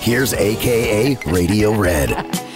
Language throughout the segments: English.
here's AKA Radio Red.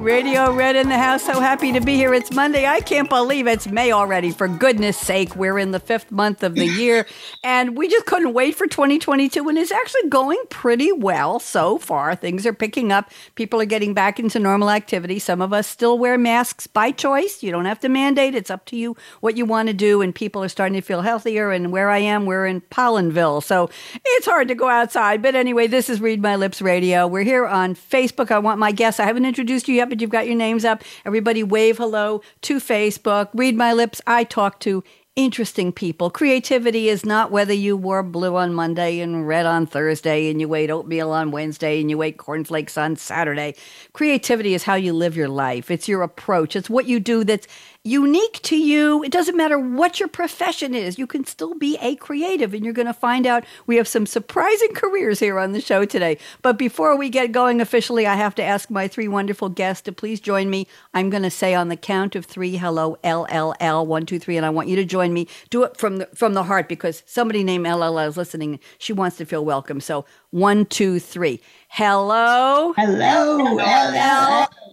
Radio Red in the house. So happy to be here. It's Monday. I can't believe it's May already. For goodness sake, we're in the fifth month of the year. and we just couldn't wait for 2022. And it's actually going pretty well so far. Things are picking up. People are getting back into normal activity. Some of us still wear masks by choice. You don't have to mandate. It's up to you what you want to do. And people are starting to feel healthier. And where I am, we're in Pollenville. So it's hard to go outside. But anyway, this is Read My Lips Radio. We're here on Facebook. I want my guests. I haven't introduced you yet but you've got your names up. Everybody wave hello to Facebook. Read my lips. I talk to interesting people. Creativity is not whether you wore blue on Monday and red on Thursday and you ate oatmeal on Wednesday and you ate cornflakes on Saturday. Creativity is how you live your life. It's your approach. It's what you do that's unique to you. It doesn't matter what your profession is, you can still be a creative. And you're going to find out we have some surprising careers here on the show today. But before we get going officially, I have to ask my three wonderful guests to please join me. I'm going to say on the count of three, hello, LLL, one, two, three. And I want you to join me. Do it from the, from the heart because somebody named LLL is listening. She wants to feel welcome. So one, two, three. Hello. Hello.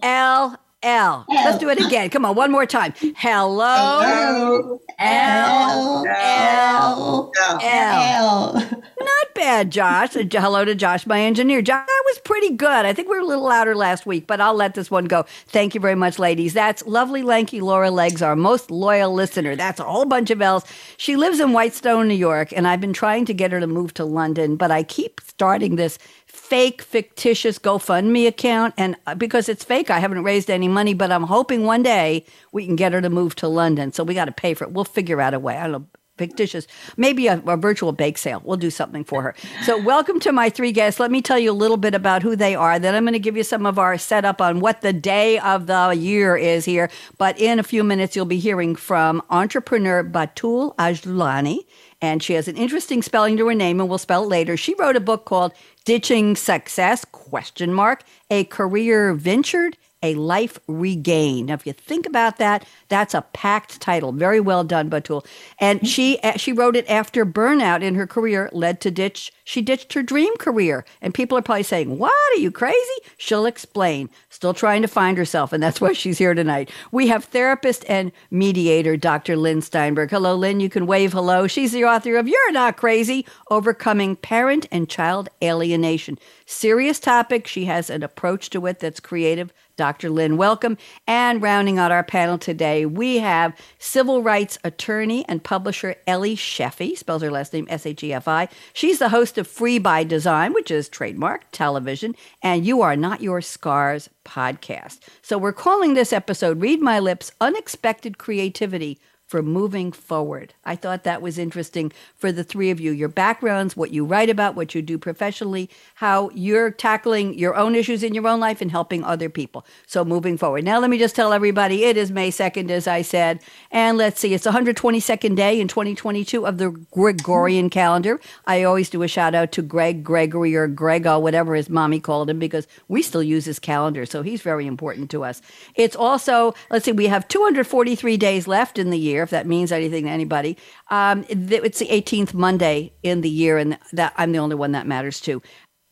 L L. Let's do it again. Come on, one more time. Hello. Hello. L L L. L. Not bad, Josh. Uh, Hello to Josh, my engineer. Josh, that was pretty good. I think we were a little louder last week, but I'll let this one go. Thank you very much, ladies. That's lovely, lanky Laura Legs, our most loyal listener. That's a whole bunch of L's. She lives in Whitestone, New York, and I've been trying to get her to move to London, but I keep starting this fake, fictitious GoFundMe account. And uh, because it's fake, I haven't raised any money, but I'm hoping one day we can get her to move to London. So we got to pay for it. We'll figure out a way. I don't know. Fictitious, maybe a, a virtual bake sale. We'll do something for her. So, welcome to my three guests. Let me tell you a little bit about who they are. Then I'm going to give you some of our setup on what the day of the year is here. But in a few minutes, you'll be hearing from entrepreneur Batoul Ajlouni and she has an interesting spelling to her name and we'll spell it later she wrote a book called ditching success question mark a career ventured a life regain. Now if you think about that that's a packed title. Very well done batoul. And she uh, she wrote it after burnout in her career led to ditch she ditched her dream career. And people are probably saying what? Are you crazy? She'll explain. Still trying to find herself and that's why she's here tonight. We have therapist and mediator dr lynn steinberg. Hello lynn. You can wave hello. She's the author of you're not crazy overcoming parent and child alienation. Serious topic. She has an approach to it that's creative Dr. Lynn, welcome. And rounding out our panel today, we have civil rights attorney and publisher Ellie Shefi, spells her last name S H E F I. She's the host of Free by Design, which is trademark television, and You Are Not Your Scars podcast. So we're calling this episode Read My Lips Unexpected Creativity for moving forward. I thought that was interesting for the three of you. Your backgrounds, what you write about, what you do professionally, how you're tackling your own issues in your own life and helping other people. So moving forward. Now let me just tell everybody it is May 2nd, as I said. And let's see, it's the 122nd day in 2022 of the Gregorian calendar. I always do a shout out to Greg Gregory or Grego, whatever his mommy called him, because we still use his calendar. So he's very important to us. It's also, let's see, we have 243 days left in the year, if that means anything to anybody. Um, th- it's the 18th Monday in the year, and that I'm the only one that matters to.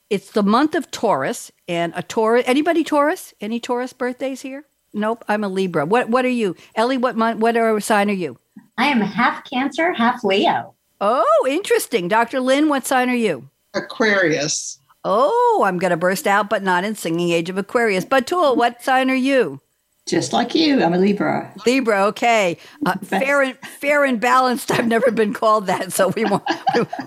It's the month of Taurus, and a Taurus. Anybody Taurus? Any Taurus birthdays here? Nope. I'm a Libra. What What are you, Ellie? What month? What are, sign are you? I am half Cancer, half Leo. Oh, interesting. Dr. Lynn, what sign are you? Aquarius. Oh, I'm going to burst out, but not in singing age of Aquarius. Batoul, what sign are you? Just like you, I'm a Libra. Libra, okay. Uh, fair and fair and balanced. I've never been called that, so we won't.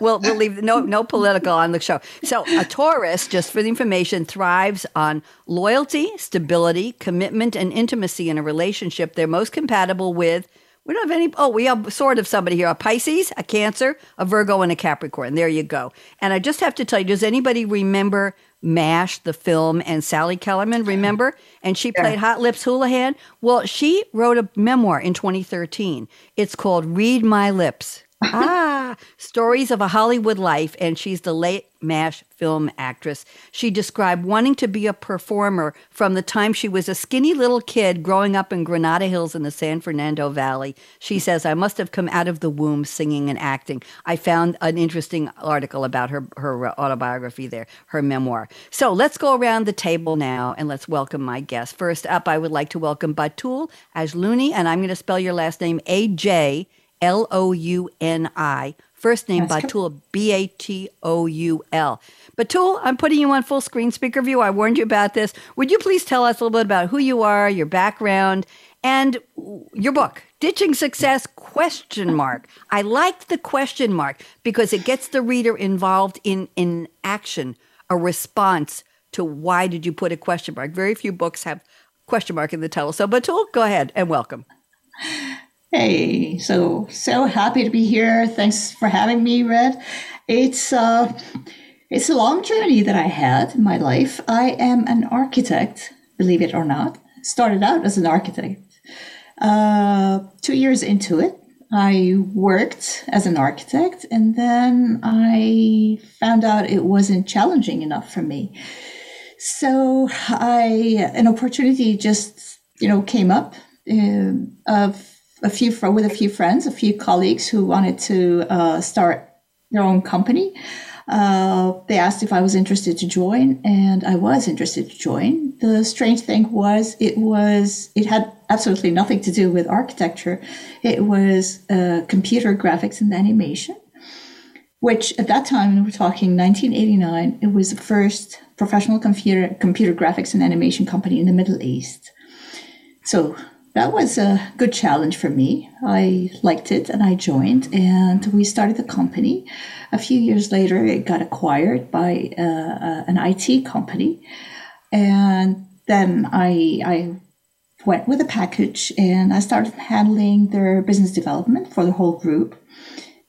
We'll we'll leave no no political on the show. So a Taurus, just for the information, thrives on loyalty, stability, commitment, and intimacy in a relationship. They're most compatible with We don't have any. Oh, we have sort of somebody here: a Pisces, a Cancer, a Virgo, and a Capricorn. There you go. And I just have to tell you: Does anybody remember MASH, the film, and Sally Kellerman? Remember? And she played Hot Lips Houlihan. Well, she wrote a memoir in 2013. It's called "Read My Lips." Ah, stories of a Hollywood life, and she's the late MASH film actress. She described wanting to be a performer from the time she was a skinny little kid growing up in Granada Hills in the San Fernando Valley. She says, I must have come out of the womb singing and acting. I found an interesting article about her, her autobiography there, her memoir. So let's go around the table now and let's welcome my guests. First up, I would like to welcome Batoul Ajlouni, and I'm going to spell your last name A J. L O U N I. First name That's Batoul, B A T O U L. Batoul, I'm putting you on full screen speaker view. I warned you about this. Would you please tell us a little bit about who you are, your background, and your book, Ditching Success question mark. I like the question mark because it gets the reader involved in in action, a response to why did you put a question mark. Very few books have question mark in the title. So Batoul, go ahead and welcome. Hey, so so happy to be here. Thanks for having me, Red. It's uh it's a long journey that I had in my life. I am an architect, believe it or not. Started out as an architect. Uh, two years into it, I worked as an architect, and then I found out it wasn't challenging enough for me. So I an opportunity just you know came up uh, of a few with a few friends, a few colleagues who wanted to uh, start their own company. Uh, they asked if I was interested to join, and I was interested to join. The strange thing was, it was it had absolutely nothing to do with architecture. It was uh, computer graphics and animation, which at that time we're talking 1989. It was the first professional computer computer graphics and animation company in the Middle East. So that was a good challenge for me. I liked it and I joined, and we started the company. A few years later, it got acquired by uh, uh, an IT company, and then I, I went with a package and I started handling their business development for the whole group,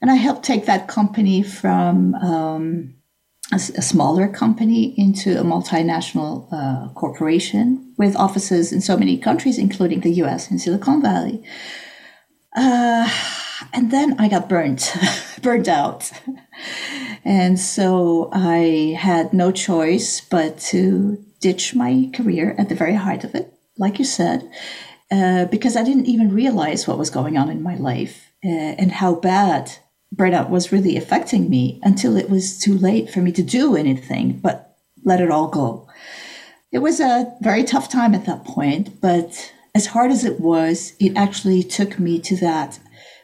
and I helped take that company from. Um, a, a, smaller company into a multinational uh, corporation with offices in so many countries, including the US and Silicon Valley. Uh, and then I got burnt, burnt out. and so I had no choice but to ditch my career at the very height of it, like you said, uh, because I didn't even realize what was going on in my life uh, and how bad burnout was really affecting me until it was too late for me to do anything but let it all go. It was a very tough time at that point, but as hard as it was, it actually took me to that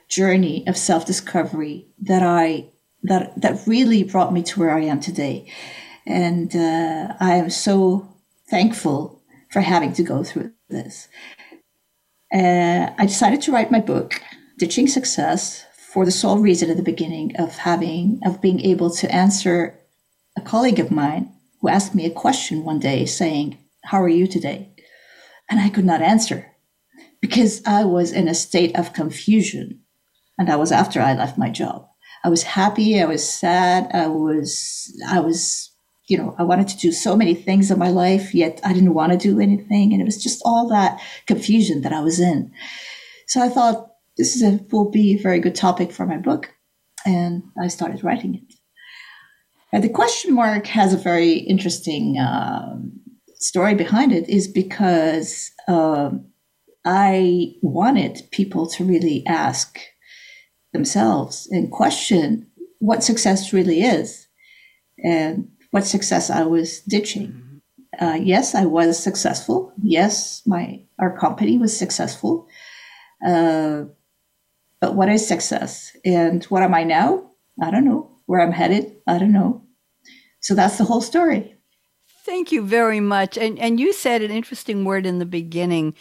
journey of self-discovery that I that that really brought me to where I am today. And uh, I am so thankful for having to go through this. Uh, I decided to write my book, Ditching Success, for the sole reason at the beginning of having of being able to answer a colleague of mine who asked me a question one day saying, How are you today? And I could not answer because I was in a state of confusion. And that was after I left my job. I was happy, I was sad, I was I was you know, I wanted to do so many things in my life, yet I didn't want to do anything. And it was just all that confusion that I was in. So I thought, this is a, will be a very good topic for my book. And I started writing it. And the question mark has a very interesting um, story behind it, is because um, I wanted people to really ask themselves and question what success really is and what success I was ditching. Uh, yes, I was successful. Yes, my our company was successful. Uh, but what is success? And what am I now? I don't know. Where I'm headed? I don't know. So that's the whole story. Thank you very much. And and you said an interesting word in the beginning,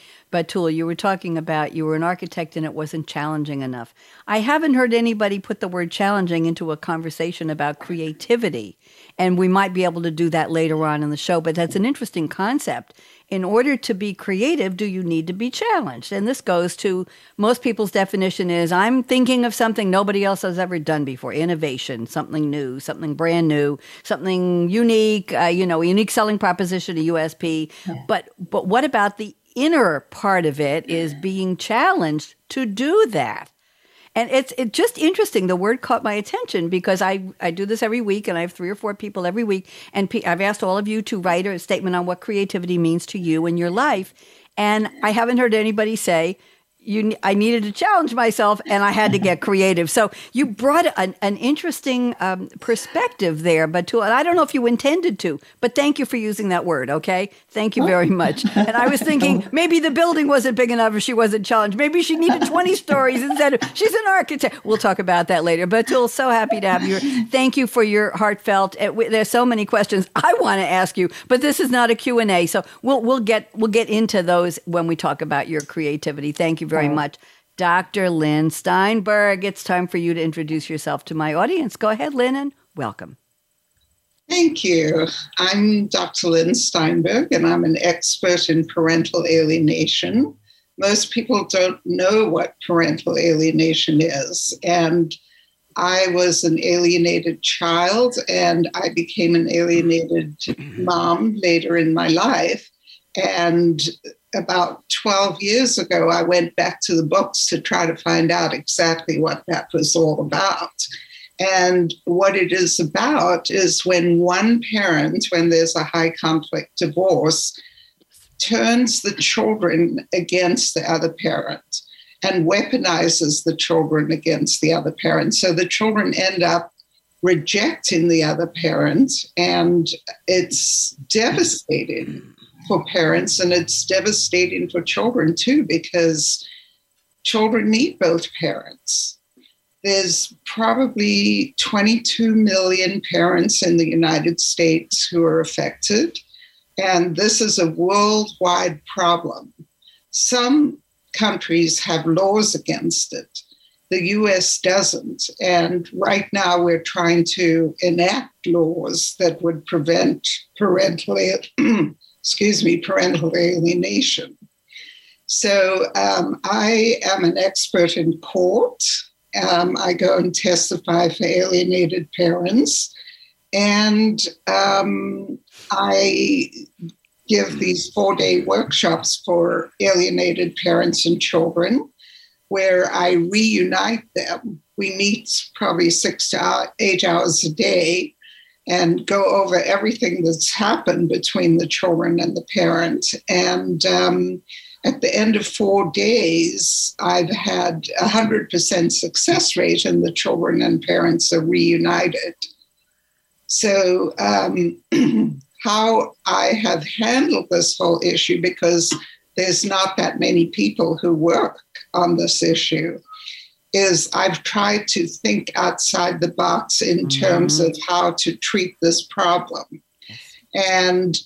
Tool, you were talking about you were an architect and it wasn't challenging enough. I haven't heard anybody put the word challenging into a conversation about creativity. And we might be able to do that later on in the show, but that's an interesting concept. In order to be creative, do you need to be challenged? And this goes to most people's definition is I'm thinking of something nobody else has ever done before innovation, something new, something brand new, something unique, uh, you know, a unique selling proposition, a USP. Yeah. But, but what about the inner part of it is being challenged to do that. And it's it just interesting. The word caught my attention because I, I do this every week, and I have three or four people every week. And I've asked all of you to write a statement on what creativity means to you in your life. And I haven't heard anybody say, you I needed to challenge myself and I had to get creative. So you brought an, an interesting um, perspective there, but to, and I don't know if you intended to, but thank you for using that word. Okay, thank you very much. And I was thinking maybe the building wasn't big enough if she wasn't challenged. Maybe she needed twenty stories instead of. She's an architect. We'll talk about that later. But Tool, so happy to have you. Thank you for your heartfelt. Uh, there's so many questions I want to ask you, but this is not a Q and A, so we'll we'll get we'll get into those when we talk about your creativity. Thank you very Uh-huh. much. Dr. Lynn Steinberg, it's time for you to introduce yourself to my audience. Go ahead, Lynn, and welcome. Thank you. I'm Dr. Lynn Steinberg, and I'm an expert in parental alienation. Most people don't know what parental alienation is. And I was an alienated child, and I became an alienated mom later in my life. And about 12 years ago, I went back to the books to try to find out exactly what that was all about. And what it is about is when one parent, when there's a high conflict divorce, turns the children against the other parent and weaponizes the children against the other parent. So the children end up rejecting the other parent, and it's devastating for parents and it's devastating for children too because children need both parents. There's probably 22 million parents in the United States who are affected, and this is a worldwide problem. Some countries have laws against it. The US doesn't. And right now we're trying to enact laws that would prevent parental excuse me, parental alienation. So um, I am an expert in court. Um, I go and testify for alienated parents. And um, I give these four day workshops for alienated parents and children where I reunite them. We meet probably six to eight hours a day and go over everything that's happened between the children and the parent. And um, at the end of four days, I've had a 100% success rate, and the children and parents are reunited. So, um, how I have handled this whole issue, because there's not that many people who work on this issue is I've tried to think outside the box in mm-hmm. terms of how to treat this problem. And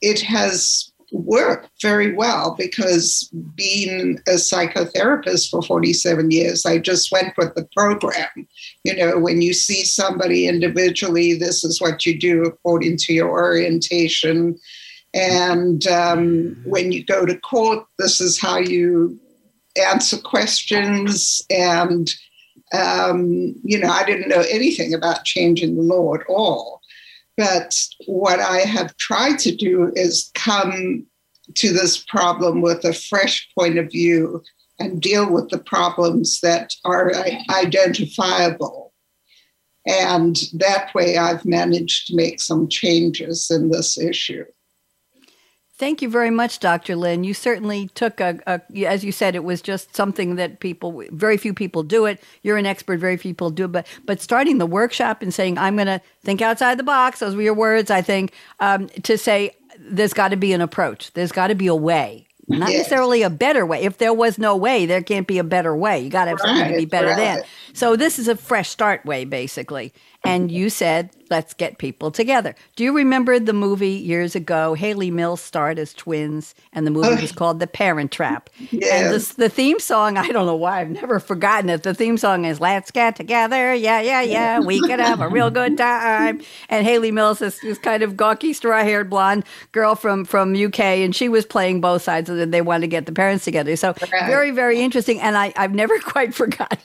it has worked very well because being a psychotherapist for 47 years, I just went with the program. You know, when you see somebody individually, this is what you do according to your orientation. And um, when you go to court, this is how you answer questions and um, you know i didn't know anything about changing the law at all. But what i have tried to do is come to this problem with a fresh point of view and deal with the problems that are identifiable. And that way i've managed to make some changes in this issue Thank you very much, Dr. Lynn. You certainly took a, a, as you said, it was just something that people, very few people do it. You're an expert, very few people do, but but starting the workshop and saying, I'm going to think outside the box. Those were your words, I think, um, to say there's got to be an approach. There's got to be a way, not yes. necessarily a better way. If there was no way, there can't be a better way. You got to have right, something to be better right. than. So this is a fresh start way, basically. And you said, let's get people together. Do you remember the movie years ago? Hayley Mills starred as twins, and the movie was called The Parent Trap. And Yes. this, the theme song, I don't know why, I've never forgotten it. The theme song is Let's Get Together. Yeah, yeah, yeah. We could have a real good time. And Hayley Mills is this kind of gawky, straw haired blonde girl from, from UK, and she was playing both sides, and they wanted to get the parents together. So, Right. very, very interesting. And I, I've never quite forgot.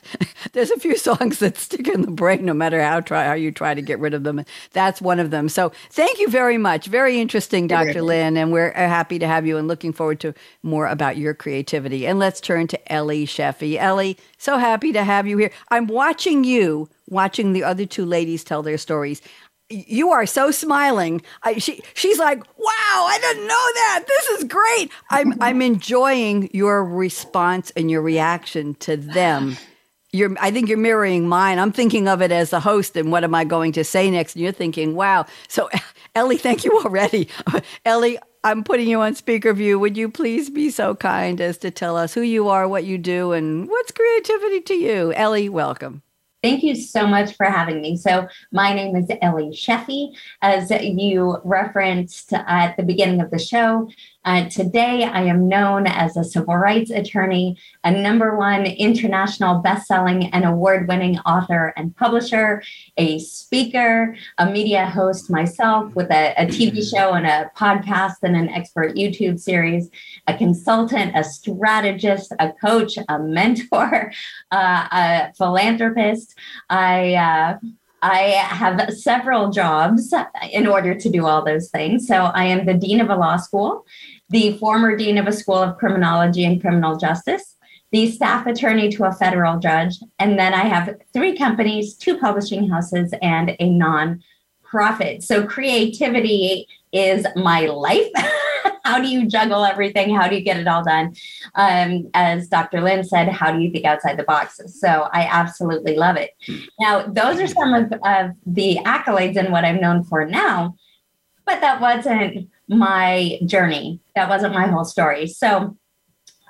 There's a few songs that stick in the brain no matter how, try, how you try to get rid of them. That's one of them. So, thank you very much. Very interesting, Dr. Lynn. And we're uh, happy to have you and looking forward to more about your creativity. And let's turn to Ellie Shefi. Ellie, so happy to have you here. I'm watching you, watching the other two ladies tell their stories. You are so smiling. I, she, she's like, "Wow, I didn't know that. This is great." I'm, I'm enjoying your response and your reaction to them. You're, I think you're mirroring mine. I'm thinking of it as the host, and what am I going to say next? And you're thinking, "Wow." So, Ellie, thank you already. Ellie, I'm putting you on speaker view. Would you please be so kind as to tell us who you are, what you do, and what's creativity to you? Ellie, welcome. Thank you so much for having me. So, my name is Ellie Shefi. As you referenced at the beginning of the show, uh, today I am known as a civil rights attorney, a number one international best-selling and award-winning author and publisher, a speaker, a media host myself with a, a TV show and a podcast and an expert YouTube series, a consultant, a strategist, a coach, a mentor, uh, a philanthropist. I uh, I have several jobs in order to do all those things. So I am the dean of a law school, the former dean of a school of criminology and criminal justice, the staff attorney to a federal judge, and then I have three companies, two publishing houses, and a non-profit. So creativity is my life. how do you juggle everything? How do you get it all done? Um, as Dr. Lynn said, how do you think outside the boxes? So I absolutely love it. Now, those are some of, of the accolades and what I'm known for now, but that wasn't my journey. That wasn't my whole story. So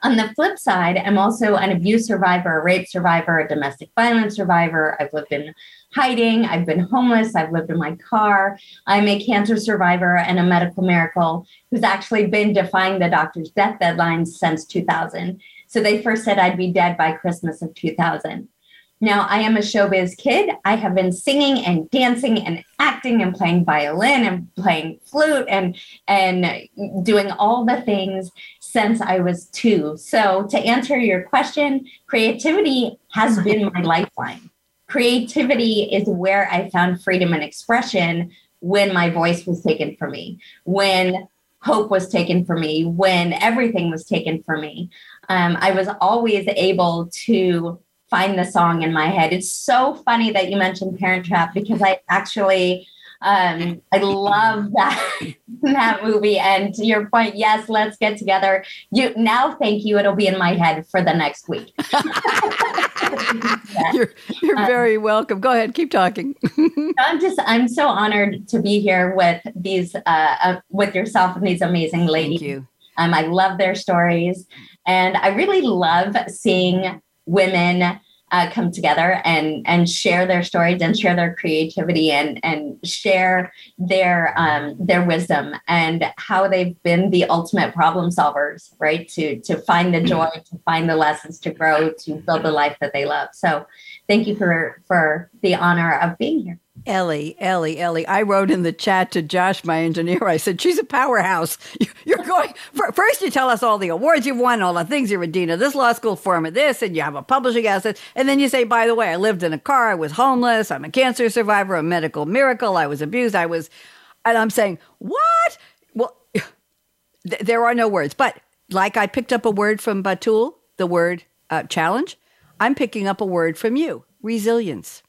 on the flip side, I'm also an abuse survivor, a rape survivor, a domestic violence survivor. I've lived in hiding. I've been homeless. I've lived in my car. I'm a cancer survivor and a medical miracle who's actually been defying the doctor's death deadlines since 2000. So they first said I'd be dead by Christmas of 2000. Now, I am a showbiz kid. I have been singing and dancing and acting and playing violin and playing flute and and doing all the things since I was 2. So, to answer your question, creativity has been my lifeline. Creativity is where I found freedom and expression when my voice was taken from me, when hope was taken from me, when everything was taken from me. Um, I was always able to find the song in my head. It's so funny that you mentioned Parent Trap because I actually um, I love that that movie. And to your point, yes, let's get together. You now, thank you. It'll be in my head for the next week. You're, you're Uh, very welcome. Go ahead, keep talking. I'm just I'm so honored to be here with these uh, uh with yourself and these amazing ladies. Thank you. Um, I love their stories, and I really love seeing women uh, come together and and share their stories and share their creativity and and share their um, their wisdom and how they've been the ultimate problem solvers, right? To to find the joy, to find the lessons, to grow, to build the life that they love. So, thank you for for the honor of being here. Ellie, Ellie, Ellie. I wrote in the chat to Josh, my engineer. I said, "She's a powerhouse. You- You're going first. You tell us all the awards you've won, all the things you're a dean of this law school, form of this, and you have a publishing asset. And then you say, by the way, I lived in a car. I was homeless. I'm a cancer survivor, a medical miracle. I was abused. I was." And I'm saying, "What? Well, th- there are no words. But like I picked up a word from Batoul, the word uh, challenge. I'm picking up a word from you, resilience."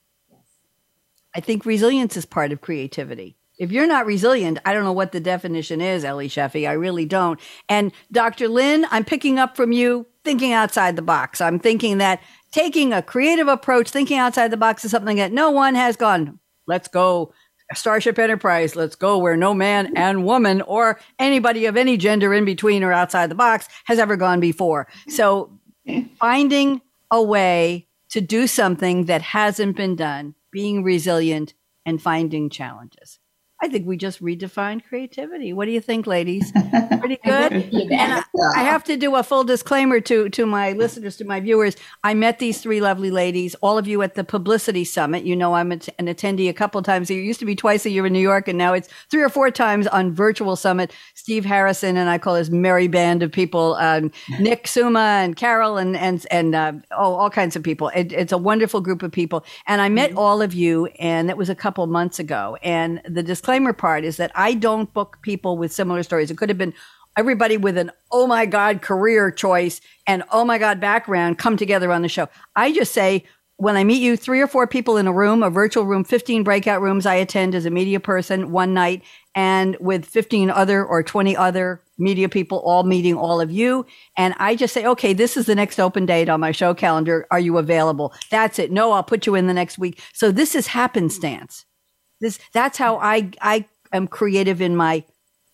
I think resilience is part of creativity. If you're not resilient, I don't know what the definition is, Ellie Shefi. I really don't. And Dr. Lynn, I'm picking up from you thinking outside the box. I'm thinking that taking a creative approach, thinking outside the box is something that no one has gone, let's go Starship Enterprise, let's go where no man and woman or anybody of any gender in between or outside the box has ever gone before. So finding a way to do something that hasn't been done, being resilient, and finding challenges. I think we just redefined creativity. What do you think, ladies? Pretty good. and I, I, have to do a full disclaimer to to my listeners, to my viewers. I met these three lovely ladies, all of you at the Publicity Summit. You know, I'm an attendee a couple times. It used to be twice a year in New York, and now it's three or four times on virtual summit. Steve Harrison and I call his merry band of people, um, Nick Suma and Carol and and and uh, oh, all kinds of people. It, it's a wonderful group of people, and I met mm-hmm. all of you, and it was a couple months ago. And the disclaimer disclaimer part is that I don't book people with similar stories. It could have been everybody with an oh my God career choice and oh my God background come together on the show. I just say, when I meet you, three or four people in a room, a virtual room, 15 breakout rooms I attend as a media person one night, and with 15 other or 20 other media people all meeting all of you. And I just say, okay, this is the next open date on my show calendar. Are you available? That's it. No, I'll put you in the next week. So this is happenstance. This that's how I I am creative in my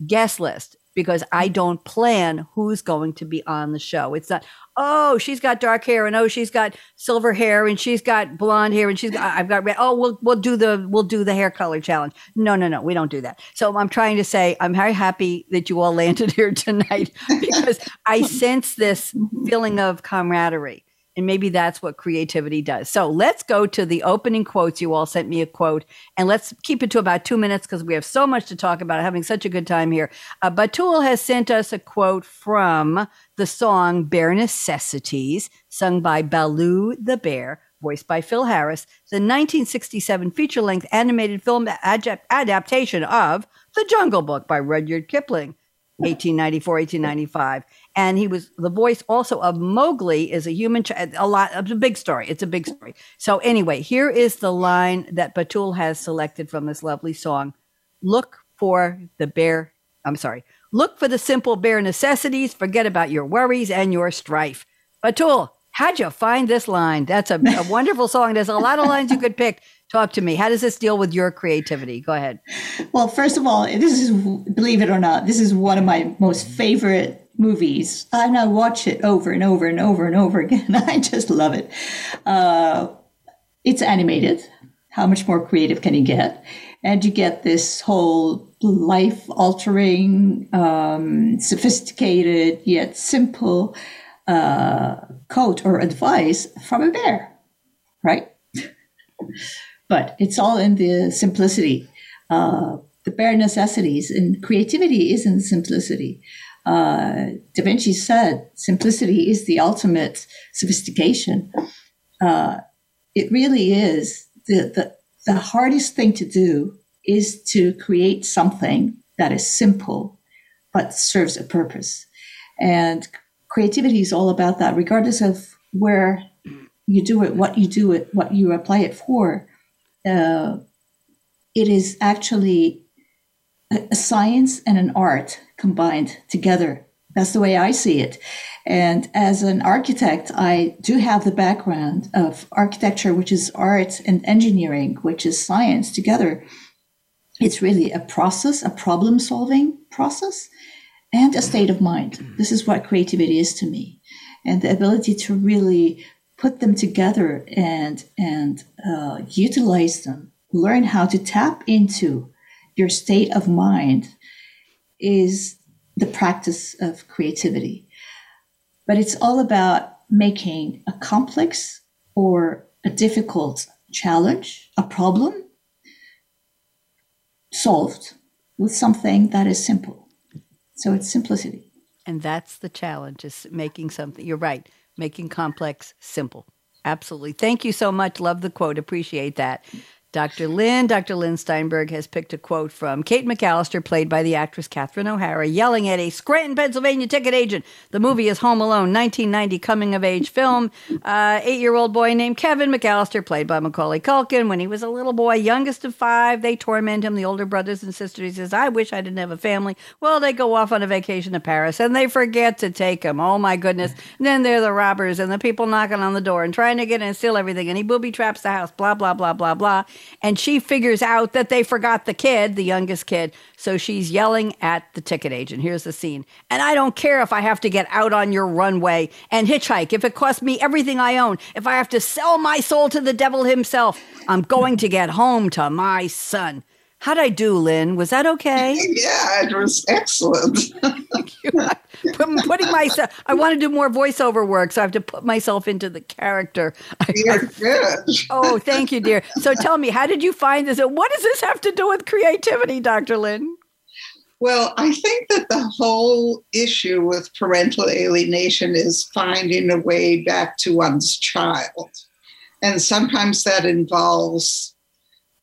guest list because I don't plan who's going to be on the show. It's not, oh, she's got dark hair and oh, she's got silver hair and she's got blonde hair and she's got, I've got red. Oh, we'll, we'll do the, we'll do the hair color challenge. No, no, no, we don't do that. So I'm trying to say, I'm very happy that you all landed here tonight because I sense this feeling of camaraderie. And maybe that's what creativity does. So let's go to the opening quotes. You all sent me a quote, and let's keep it to about two minutes because we have so much to talk about. Having such a good time here. Uh, Batoul has sent us a quote from the song Bare Necessities, sung by Baloo the Bear, voiced by Phil Harris, the 1967 feature length animated film ad- adaptation of The Jungle Book by Rudyard Kipling. 1894, 1895. And he was the voice also of Mowgli is a human, ch- a lot, it's a big story. It's a big story. So anyway, here is the line that Batoul has selected from this lovely song. Look for the bare, I'm sorry, look for the simple bare necessities. Forget about your worries and your strife. Batoul, how'd you find this line? That's a, a wonderful song. There's a lot of lines you could pick. Talk to me. How does this deal with your creativity? Go ahead. Well, first of all, this is, believe it or not, this is one of my most favorite movies. And I watch it over and over and over and over again. I just love it. Uh, it's animated. How much more creative can you get? And you get this whole life altering, um, sophisticated yet simple uh, or advice from a bear, right? but it's all in the simplicity, uh, the bare necessities, and creativity is in simplicity. Uh, da Vinci said simplicity is the ultimate sophistication. Uh, it really is. The, the, the hardest thing to do is to create something that is simple but serves a purpose. And creativity is all about that, regardless of where you do it, what you do it, what you apply it for uh, it is actually a, science and an art combined together. That's the way I see it. And as an architect, I do have the background of architecture, which is art, and engineering, which is science together. It's really a process, a problem solving process, and a state of mind. This is what creativity is to me. And the ability to really put them together and and uh, utilize them. Learn how to tap into your state of mind is the practice of creativity. But it's all about making a complex or a difficult challenge a problem solved with something that is simple. So it's simplicity. And that's the challenge is making something you're right making complex simple. Absolutely. Thank you so much. Love the quote. Appreciate that. Dr. Lynn, Dr. Lynn Steinberg has picked a quote from Kate McAllister, played by the actress Catherine O'Hara, yelling at a Scranton, Pennsylvania ticket agent. The movie is Home Alone, 1990 coming of age film. Uh, Eight year old boy named Kevin McAllister, played by Macaulay Culkin. When he was a little boy, youngest of five, they torment him, the older brothers and sisters. He says, I wish I didn't have a family. Well, they go off on a vacation to Paris and they forget to take him. Oh my goodness. And then they're the robbers and the people knocking on the door and trying to get in and steal everything. And he booby traps the house, blah, blah, blah, blah, blah and she figures out that they forgot the kid, the youngest kid. So she's yelling at the ticket agent. Here's the scene. And I don't care if I have to get out on your runway and hitchhike, if it costs me everything I own, if I have to sell my soul to the devil himself, I'm going to get home to my son. How'd I do, Lynn? Was that okay? yeah, it was excellent. I'm putting myself, I want to do more voiceover work, so I have to put myself into the character. You're good. oh, thank you, dear. So tell me, how did you find this? What does this have to do with creativity, Dr. Lynn? Well, I think that the whole issue with parental alienation is finding a way back to one's child. And sometimes that involves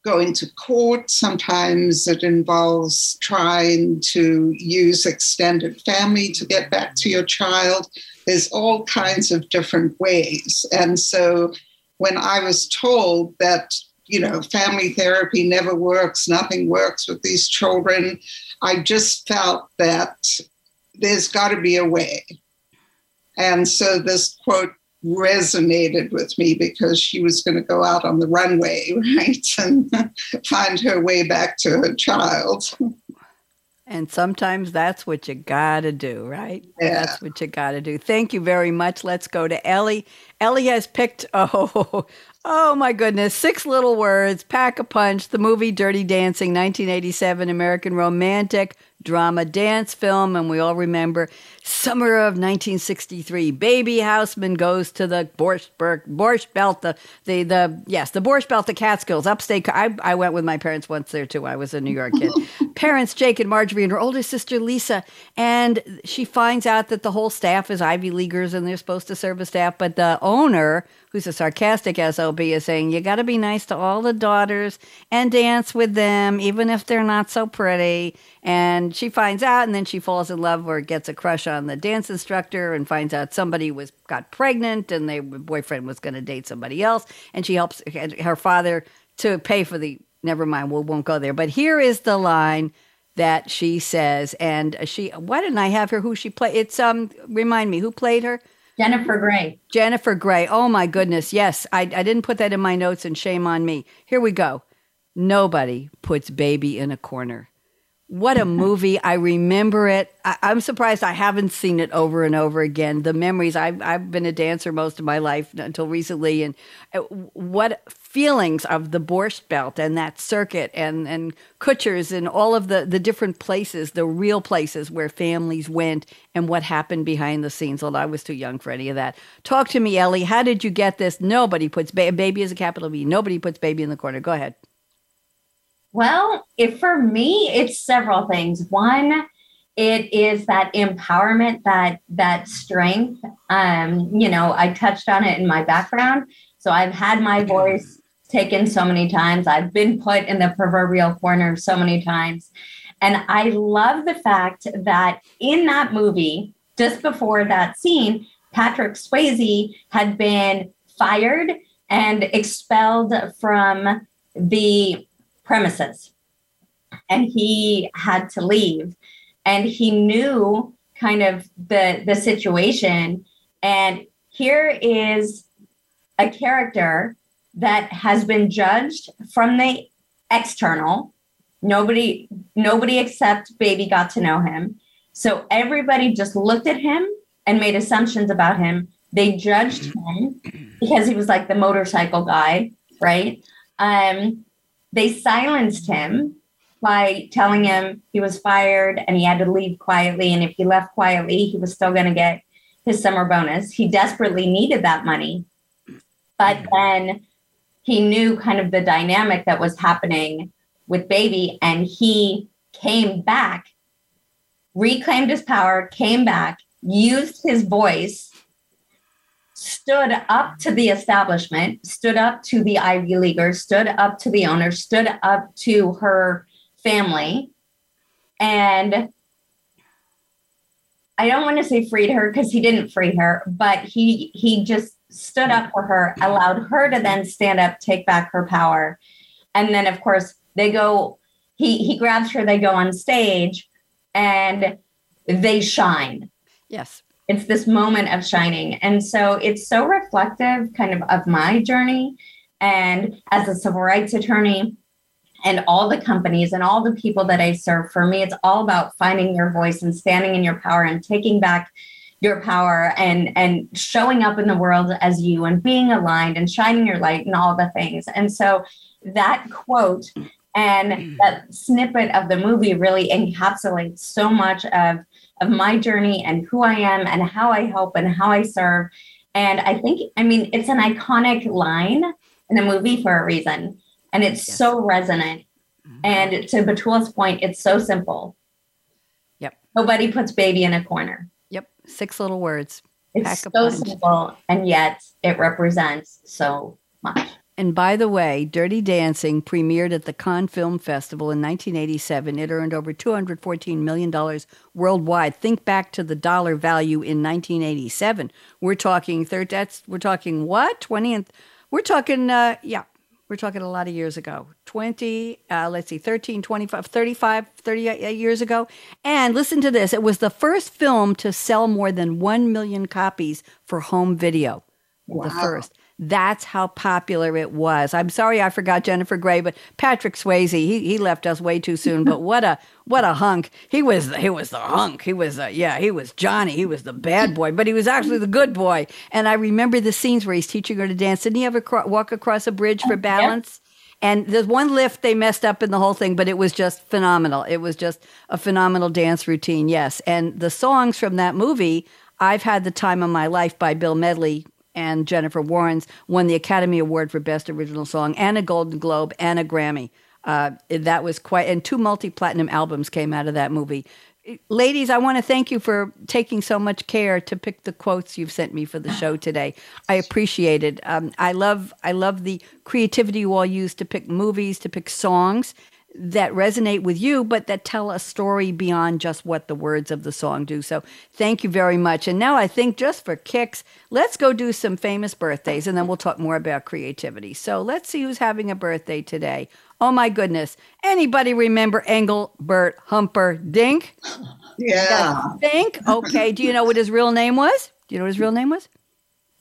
going to court. Sometimes it involves trying to use extended family to get back to your child. There's all kinds of different ways. And so when I was told that, you know, family therapy never works, nothing works with these children, I just felt that there's got to be a way. And so this quote resonated with me because she was going to go out on the runway, right, and find her way back to her child. And sometimes that's what you got to do, right? Yeah. That's what you got to do. Thank you very much. Let's go to Ellie. Ellie has picked, oh, oh my goodness, six little words, pack a punch, the movie Dirty Dancing, 1987, American romantic drama dance film. And we all remember summer of 1963. Baby Houseman goes to the Borscht, Borscht Belt, the, the, the, yes, the Borscht Belt, the Catskills, upstate. I, I went with my parents once there too. I was a New York kid. parents, Jake and Marjorie, and her older sister, Lisa. And she finds out that the whole staff is Ivy Leaguers and they're supposed to serve a staff. But the owner, who's a sarcastic SOB, is saying, You got to be nice to all the daughters and dance with them, even if they're not so pretty. And she finds out, and then she falls in love or gets a crush on the dance instructor and finds out somebody was got pregnant and their boyfriend was going to date somebody else. And she helps her father to pay for the, never mind, we won't go there. But here is the line that she says, and she, why didn't I have her who she played? It's, um, remind me, who played her? Jennifer Grey. Jennifer Grey. Oh my goodness. Yes. I, I didn't put that in my notes and shame on me. Here we go. Nobody puts baby in a corner. What a movie. I remember it. I, am surprised I haven't seen it over and over again. The memories, I've, I've been a dancer most of my life until recently. And uh, what feelings of the Borscht Belt and that circuit and, and Kutsher's and all of the, the different places, the real places where families went and what happened behind the scenes. Although I was too young for any of that. Talk to me, Ellie. How did you get this? Nobody puts ba- baby as a capital B. Nobody puts baby in the corner. Go ahead. Well, if for me, it's several things. One, it is that empowerment, that that strength. Um, you know, I touched on it in my background. So I've had my voice taken so many times. I've been put in the proverbial corner so many times. And I love the fact that in that movie, just before that scene, Patrick Swayze had been fired and expelled from the premises. And he had to leave. And he knew kind of the the situation. And here is a character that has been judged from the external. Nobody nobody except baby got to know him. So everybody just looked at him and made assumptions about him. They judged him because he was like the motorcycle guy right? Um they silenced him by telling him he was fired and he had to leave quietly. And if he left quietly, he was still going to get his summer bonus. He desperately needed that money. But then he knew kind of the dynamic that was happening with baby and he came back, reclaimed his power, came back, used his voice stood up to the establishment, stood up to the Ivy Leaguers, stood up to the owner, stood up to her family. And I don't want to say freed her because he didn't free her, but he he just stood up for her, allowed her to then stand up, take back her power. And then of course they go, he he grabs her, they go on stage and they shine. Yes it's this moment of shining. And so it's so reflective kind of of my journey. And as a civil rights attorney, and all the companies and all the people that I serve, for me, it's all about finding your voice and standing in your power and taking back your power and and showing up in the world as you and being aligned and shining your light and all the things. And so that quote and mm. that snippet of the movie really encapsulates so much of of my journey and who I am and how I help and how I serve. And I think, I mean, it's an iconic line in the movie for a reason. And it's yes. so resonant. Mm-hmm. And to Batoul's point, it's so simple. Yep. Nobody puts baby in a corner. Yep. Six little words. It's so simple. And yet it represents so much. And by the way, Dirty Dancing premiered at the Cannes Film Festival in 1987. It earned over $214 million worldwide. Think back to the dollar value in 1987. We're talking third. That's we're talking what 20 and we're talking uh, yeah we're talking a lot of years ago 20 uh, let's see 13 25 35 38 years ago and listen to this it was the first film to sell more than 1 million copies for home video wow. the first that's how popular it was. I'm sorry I forgot Jennifer Grey, but Patrick Swayze, he, he left us way too soon. But what a what a hunk. He was he was the hunk. He was uh, yeah, he was Johnny. He was the bad boy, but he was actually the good boy. And I remember the scenes where he's teaching her to dance. Didn't he ever cro- walk across a bridge for balance? And there's one lift they messed up in the whole thing, but it was just phenomenal. It was just a phenomenal dance routine, yes. And the songs from that movie, I've Had the Time of My Life by Bill Medley and Jennifer Warnes won the Academy Award for Best Original Song and a Golden Globe and a Grammy. Uh, that was quite, and two multi platinum albums came out of that movie. Ladies, I want to thank you for taking so much care to pick the quotes you've sent me for the show today. I appreciate it. Um, I love, I love the creativity you all use to pick movies, to pick songs, that resonate with you, but that tell a story beyond just what the words of the song do. So thank you very much. And now I think just for kicks, let's go do some famous birthdays and then we'll talk more about creativity. So let's see who's having a birthday today. Oh my goodness. Anybody remember Engelbert Humperdinck? Yeah. Think? Okay. Do you know what his real name was? Do you know what his real name was?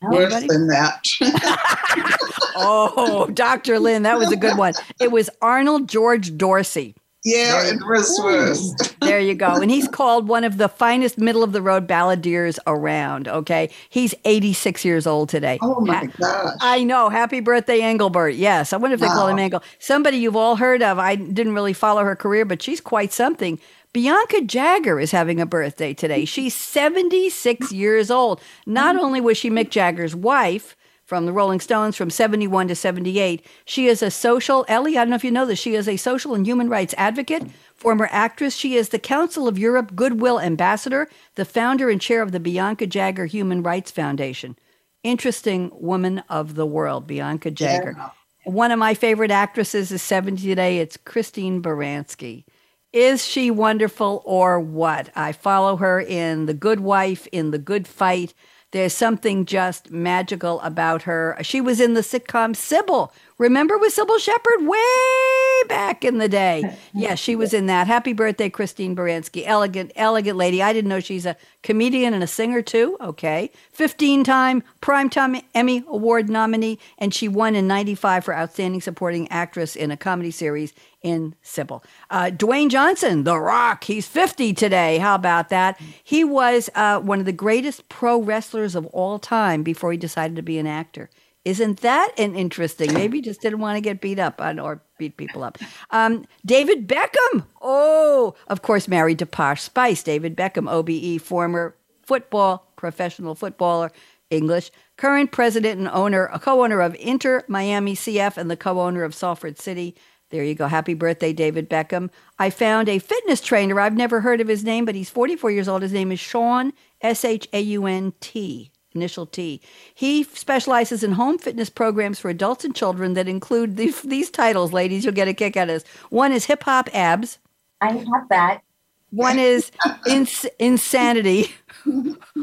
Worse Anybody? than that. oh, Dr. Lynn, that was a good one. It was Arnold George Dorsey. Yeah, it was worse. there you go. And he's called one of the finest middle of the road balladeers around. Okay. He's 86 years old today. Oh my gosh. I know. Happy birthday, Engelbert. Yes. I wonder if they wow. call him Engel. Somebody you've all heard of. I didn't really follow her career, but she's quite something. Bianca Jagger is having a birthday today. She's 76 years old. Not only was she Mick Jagger's wife from the Rolling Stones from 71 to 78, she is a social, Ellie, I don't know if you know this, she is a social and human rights advocate, former actress. She is the Council of Europe Goodwill Ambassador, the founder and chair of the Bianca Jagger Human Rights Foundation. Interesting woman of the world, Bianca Jagger. Yeah. One of my favorite actresses is 70 today. It's Christine Baranski. Is she wonderful or what? I follow her in The Good Wife, in The Good Fight. There's something just magical about her. She was in the sitcom Cybill Remember with Cybill Shepherd way back in the day? Yeah, she was in that. Happy birthday, Christine Baranski. Elegant, elegant lady. I didn't know she's a comedian and a singer too. Okay. 15 time Primetime Emmy Award nominee, and she won in 95 for Outstanding Supporting Actress in a Comedy Series in Cybill. Uh, Dwayne Johnson, The Rock, he's 50 today. How about that? He was uh, one of the greatest pro wrestlers of all time before he decided to be an actor. Isn't that an interesting? Maybe just didn't want to get beat up on or beat people up. Um, David Beckham. Oh, of course, married to Posh Spice. David Beckham, OBE, former football professional footballer, English, current president and owner, a co-owner of Inter Miami CF and the co-owner of Salford City. There you go. Happy birthday, David Beckham. I found a fitness trainer. I've never heard of his name, but he's 44 years old. His name is Shaun S H A U N T initial T. He specializes in home fitness programs for adults and children that include these, these titles, ladies. You'll get a kick out of this. One is Hip Hop Abs. I have that. One is ins- Insanity.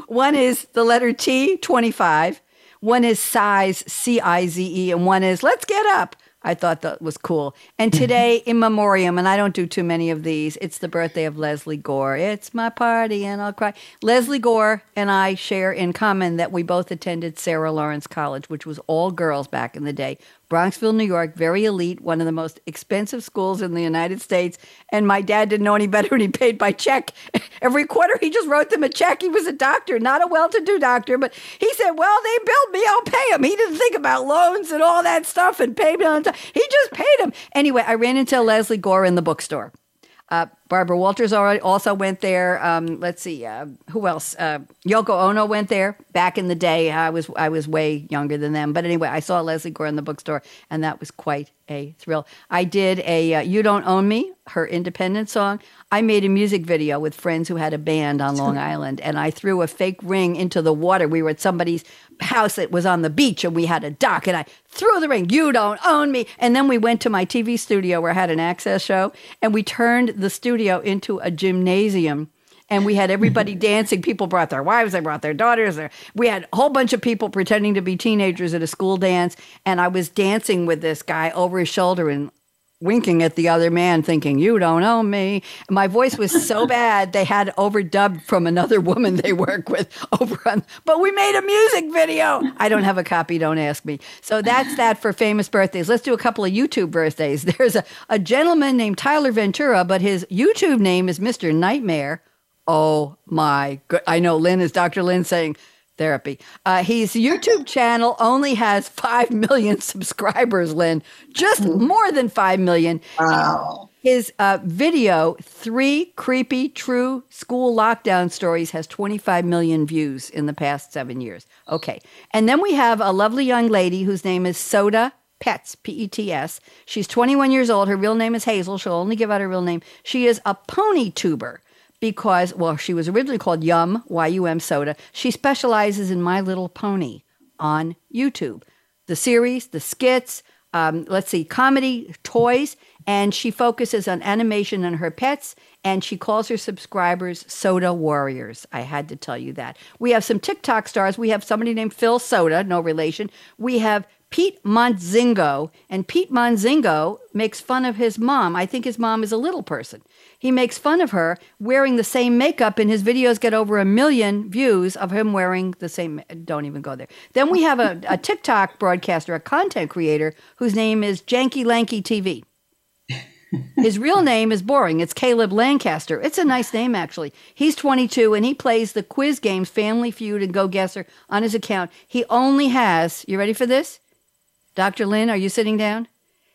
one is the letter T, 25. One is Cize, C I Z E. And one is Let's Get Up. I thought that was cool. And mm-hmm. today, in memoriam, and I don't do too many of these, it's the birthday of Lesley Gore. It's my party and I'll cry. Lesley Gore and I share in common that we both attended Sarah Lawrence College, which was all girls back in the day. Bronxville, New York, very elite, one of the most expensive schools in the United States. And my dad didn't know any better and he paid by check. Every quarter, he just wrote them a check. He was a doctor, not a well to do doctor, but he said, Well, they billed me, I'll pay them. He didn't think about loans and all that stuff and pay me on time. He just paid them. Anyway, I ran into Lesley Gore in the bookstore. Uh, Barbara Walters also went there. Um, let's see, uh, who else? Uh, Yoko Ono went there back in the day. I was I was way younger than them, but anyway, I saw Lesley Gore in the bookstore, and that was quite a thrill. I did a uh, "You Don't Own Me," her independent song. I made a music video with friends who had a band on Long Island, and I threw a fake ring into the water. We were at somebody's house that was on the beach, and we had a dock, and I threw the ring. You don't own me. And then we went to my TV studio where I had an access show, and we turned the studio into a gymnasium and we had everybody dancing. People brought their wives, they brought their daughters. We had a whole bunch of people pretending to be teenagers at a school dance, and I was dancing with this guy over his shoulder and winking at the other man, thinking, You don't own me. My voice was so bad, they had overdubbed from another woman they work with over on, but we made a music video. I don't have a copy, don't ask me. So that's that for famous birthdays. Let's do a couple of YouTube birthdays. There's a, a gentleman named Tyler Ventura, but his YouTube name is Mr. Nightmare. Oh my good. I know Lynn is Dr. Lynn saying, therapy. Uh, his YouTube channel only has 5 million subscribers, Lynn. Just more than 5 million. Wow. His uh, video, Three Creepy True School Lockdown Stories, has 25 million views in the past seven years. Okay. And then we have a lovely young lady whose name is Soda Pets, P E T S. She's 21 years old. Her real name is Hazel. She'll only give out her real name. She is a pony tuber because, well, she was originally called Yum, Y U M Soda. She specializes in My Little Pony on YouTube. The series, the skits, um, let's see, comedy, toys, and she focuses on animation and her pets, and she calls her subscribers Soda Warriors. I had to tell you that. We have some TikTok stars. We have somebody named Phil Soda, no relation. We have Pete Montzingo, and Pete Montzingo makes fun of his mom. I think his mom is a little person. He makes fun of her wearing the same makeup, and his videos get over a million views of him wearing the same. Don't even go there. Then we have a, a TikTok broadcaster, a content creator, whose name is Janky Lanky TV. His real name is boring. It's Caleb Lancaster. It's a nice name, actually. He's 22 and he plays the quiz games Family Feud and GeoGuessr on his account. He only has, you ready for this? Dr. Lynn, are you sitting down?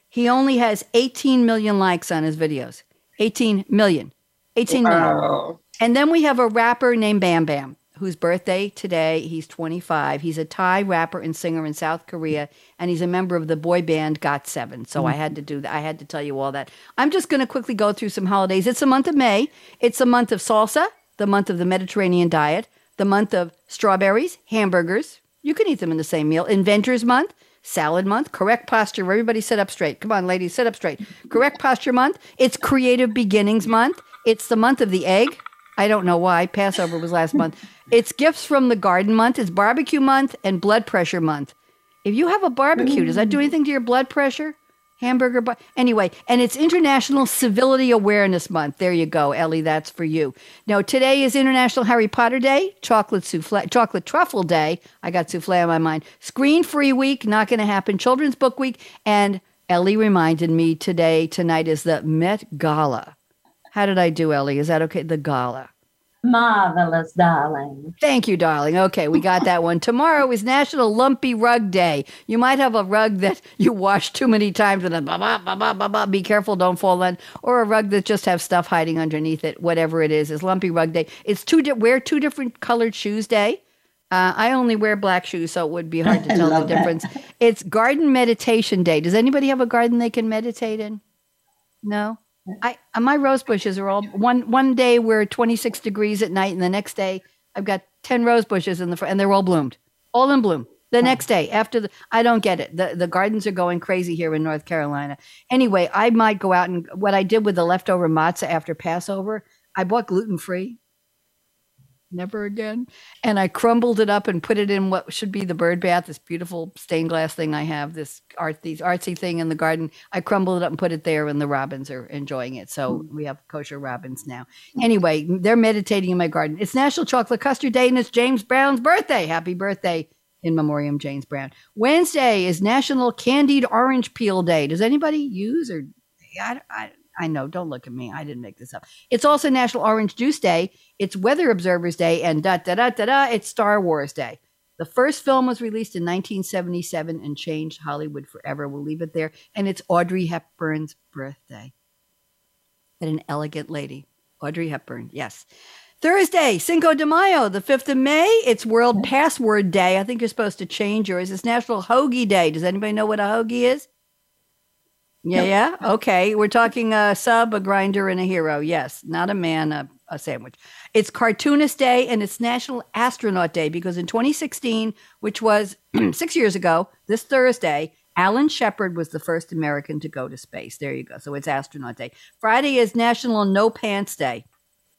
He only has 18 million likes on his videos. 18 million. 18 million. Wow. And then we have a rapper named Bam Bam, whose birthday today, he's 25. He's a Thai rapper and singer in South Korea, and he's a member of the boy band GOT7. So I had to do that. I had to tell you all that. I'm just going to quickly go through some holidays. It's the month of May. It's the month of salsa, the month of the Mediterranean diet, the month of strawberries, hamburgers. You can eat them in the same meal. Inventors Month, Salad Month, Correct Posture. Everybody sit up straight. Come on, ladies, sit up straight. Correct Posture Month. It's Creative Beginnings Month. It's the month of the egg. I don't know why. Passover was last month. It's Gifts from the Garden Month. It's Barbecue Month and Blood Pressure Month. If you have a barbecue, does that do anything to your blood pressure? Hamburger, but anyway, and it's International Civility Awareness Month. There you go, Ellie. That's for you. Now today is International Harry Potter Day, Chocolate Souffle, Chocolate Truffle Day. I got souffle on my mind. Screen Free Week, not going to happen. Children's Book Week, and Ellie reminded me today. Tonight is the Met Gala. How did I do, Ellie? Is that okay? The gala. Marvelous, darling. Thank you, darling. Okay, we got that one. Tomorrow is National Lumpy Rug Day. You might have a rug that you wash too many times and then ba ba ba ba ba ba. Be careful, don't fall in. Or a rug that just have stuff hiding underneath it. Whatever it is, is Lumpy Rug Day. It's two. Di- wear two different colored shoes day. Uh, I only wear black shoes, so it would be hard to tell the love that. difference. It's Garden Meditation Day. Does anybody have a garden they can meditate in? No. I my rose bushes are all one one day we're 26 degrees at night, and the next day I've got 10 rose bushes in the front, and they're all bloomed, all in bloom. The next day after the, I don't get it. The the gardens are going crazy here in North Carolina. Anyway, I might go out and what I did with the leftover matzah after Passover, I bought gluten free. Never again. And I crumbled it up and put it in what should be the bird bath, this beautiful stained glass thing I have, this art, these artsy thing in the garden. I crumbled it up and put it there, and the robins are enjoying it. So hmm. we have kosher robins now. Anyway, they're meditating in my garden. It's National Chocolate Custard Day, and it's James Brown's birthday. Happy birthday, in memoriam James Brown. Wednesday is National Candied Orange Peel Day. Does anybody use or I, I, I know, don't look at me. I didn't make this up. It's also National Orange Juice Day. It's Weather Observers Day and da da da da da. It's Star Wars Day. The first film was released in 1977 and changed Hollywood forever. We'll leave it there. And it's Audrey Hepburn's birthday. And an elegant lady. Audrey Hepburn, yes. Thursday, Cinco de Mayo, the 5th of May. It's World Password Day. I think you're supposed to change yours. It's National Hoagie Day. Does anybody know what a hoagie is? Yeah, yeah. Okay. We're talking a sub, a grinder, and a hero. Yes. Not a man, a, a sandwich. It's Cartoonist Day and it's National Astronaut Day because in 2016, which was six years ago, this Thursday, Alan Shepard was the first American to go to space. There you go. So it's Astronaut Day. Friday is National No Pants Day.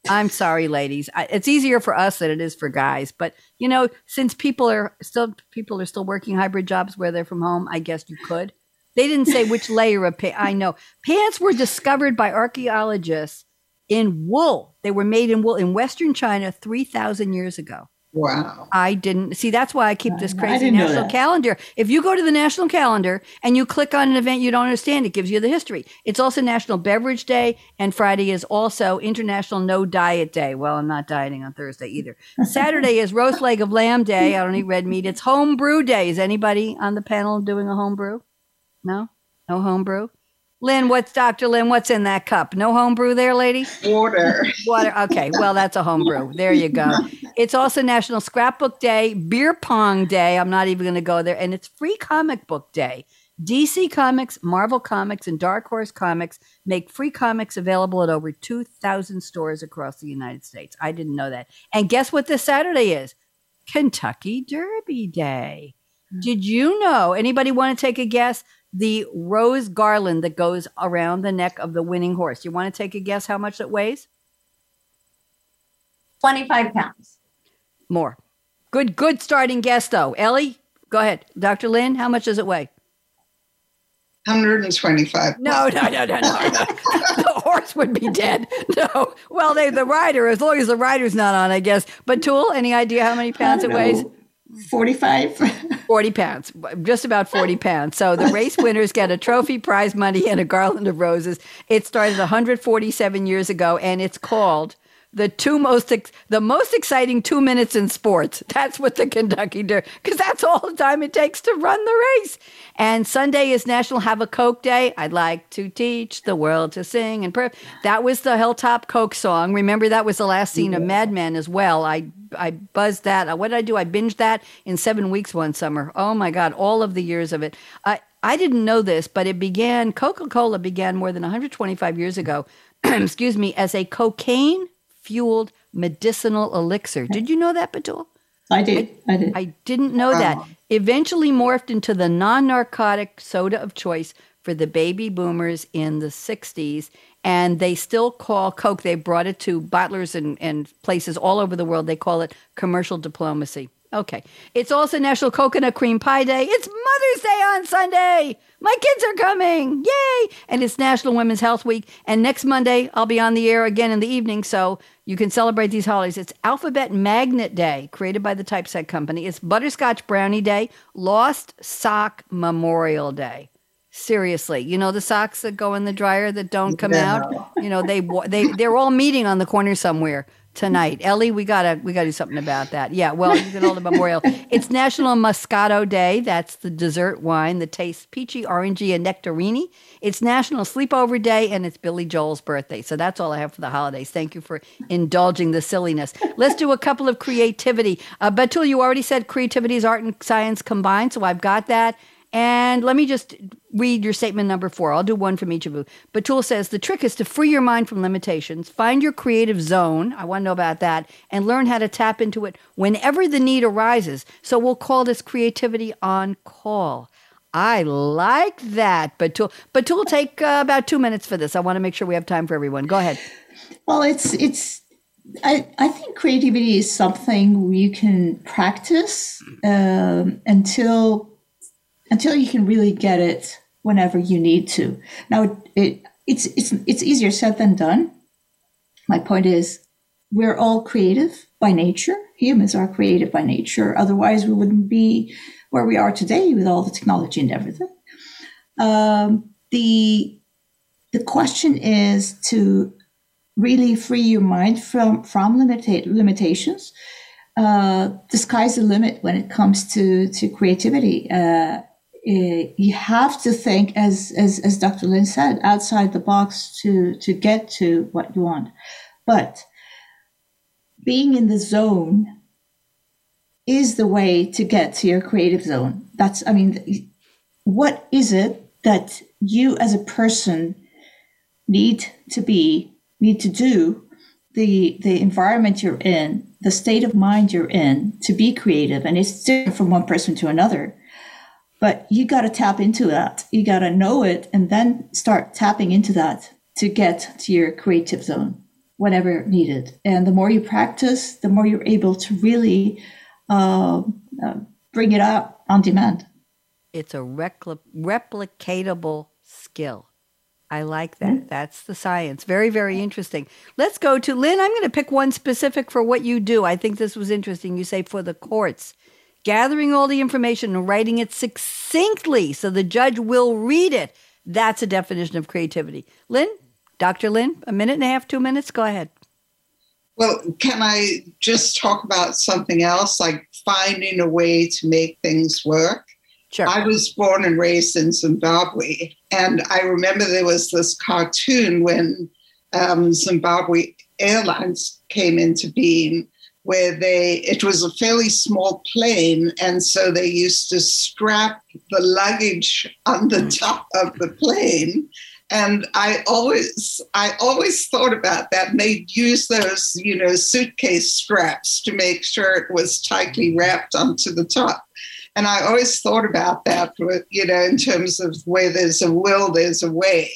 I'm sorry, ladies. I, it's easier for us than it is for guys. But you know, since people are still people are still working hybrid jobs where they're from home, I guess you could. They didn't say which layer of pants. I know pants were discovered by archaeologists in wool. They were made in wool in Western China three thousand years ago. Wow. I didn't see. That's why I keep this crazy national calendar. If you go to the national calendar and you click on an event you don't understand, it gives you the history. It's also National Beverage Day, and Friday is also International No Diet Day. Well, I'm not dieting on Thursday either. Saturday is Roast Leg of Lamb Day. I don't eat red meat. It's Home Brew Day. Is anybody on the panel doing a home brew? No, no home brew. Lynn, what's Dr. Lynn? What's in that cup? No home brew there, lady. Water. Water. Okay, well, that's a home brew. There you go. It's also National Scrapbook Day, Beer Pong Day. I'm not even going to go there. And it's Free Comic Book Day. DC Comics, Marvel Comics, and Dark Horse Comics make free comics available at over 2,000 stores across the United States. I didn't know that. And guess what this Saturday is? Kentucky Derby Day. Hmm. Did you know? Anybody want to take a guess? The rose garland that goes around the neck of the winning horse. You want to take a guess how much it weighs? 25 pounds. More. Good, good starting guess though. Ellie, go ahead. Dr. Lynn, how much does it weigh? 125. No, no, no, no, no. no. the horse would be dead. No. Well, they the rider, as long as the rider's not on, I guess. Batoul, any idea how many pounds it weighs? 45. 40 pounds, just about 40 pounds. So the race winners get a trophy, prize money, and a garland of roses. It started 147 years ago, and it's called the two most ex- the most exciting two minutes in sports. That's what the Kentucky Derby, because that's all the time it takes to run the race. And Sunday is National Have a Coke Day. I'd like to teach the world to sing and pray. That was the Hilltop Coke song. Remember that was the last scene of Mad Men as well. I I buzzed that. What did I do? I binged that in seven weeks one summer. Oh my God, all of the years of it. I I didn't know this, but it began. Coca Cola began more than 125 years ago. excuse me, as a cocaine fueled medicinal elixir. Did you know that, Batoul? I did. I did. I didn't know that. Uh-huh. Eventually morphed into the non narcotic soda of choice for the baby boomers in the 60s. And they still call Coke, they brought it to bottlers and, and places all over the world. They call it commercial diplomacy. Okay. It's also National Coconut Cream Pie Day. It's Mother's Day on Sunday. My kids are coming. Yay. And it's National Women's Health Week. And next Monday, I'll be on the air again in the evening. So you can celebrate these holidays. It's Alphabet Magnet Day, created by the Typeset Company. It's Butterscotch Brownie Day, Lost Sock Memorial Day. Seriously, you know the socks that go in the dryer that don't come Yeah. out. You know they they they're all meeting on the corner somewhere tonight. Ellie, we gotta we gotta do something about that. Yeah, well, you can hold a memorial. It's National Moscato Day. That's the dessert wine that tastes peachy, orangey, and nectarini. It's National Sleepover Day, and it's Billy Joel's birthday. So that's all I have for the holidays. Thank you for indulging the silliness. Let's do a couple of creativity. Uh, Batoul, you already said creativity is art and science combined, so I've got that. And let me just read your statement number four. I'll do one from each of you. Batoul says the trick is to free your mind from limitations, find your creative zone. I want to know about that, and learn how to tap into it whenever the need arises. So we'll call this creativity on call. I like that, Batoul. Batoul, take uh, about two minutes for this. I want to make sure we have time for everyone. Go ahead. Well, it's it's. I I think creativity is something you can practice um, until until you can really get it whenever you need to. Now, it, it's it's it's easier said than done. My point is, we're all creative by nature. Humans are creative by nature. Otherwise, we wouldn't be where we are today with all the technology and everything. Um, the the question is to really free your mind from from limita- limitations. Uh, the sky's the limit when it comes to to creativity. Uh, Eh, you have to think, as, as as Dr. Lynn said, outside the box to to get to what you want. But being in the zone is the way to get to your creative zone. That's, I mean, what is it that you as a person need to be, need to do, the, the environment you're in, the state of mind you're in to be creative? And it's different from one person to another. But you got to tap into that. You got to know it and then start tapping into that to get to your creative zone whatever needed. And the more you practice, the more you're able to really uh, uh, bring it up on demand. It's a repli- replicatable skill. I like that. Mm-hmm. That's the science. Very, very interesting. Let's go to Lynn. I'm going to pick one specific for what you do. I think this was interesting. You say for the courts, gathering all the information and writing it succinctly so the judge will read it. That's a definition of creativity. Lynn, Dr. Lynn, a minute and a half, two minutes, go ahead. Well, can I just talk about something else, like finding a way to make things work? Sure. I was born and raised in Zimbabwe, and I remember there was this cartoon when um, Zimbabwe Airlines came into being, where they it was a fairly small plane, and so they used to strap the luggage on the mm. top of the plane and I always, I always thought about that. And they'd use those, you know, suitcase straps to make sure it was tightly mm. wrapped onto the top. And I always thought about that, you know, in terms of where there's a will, there's a way.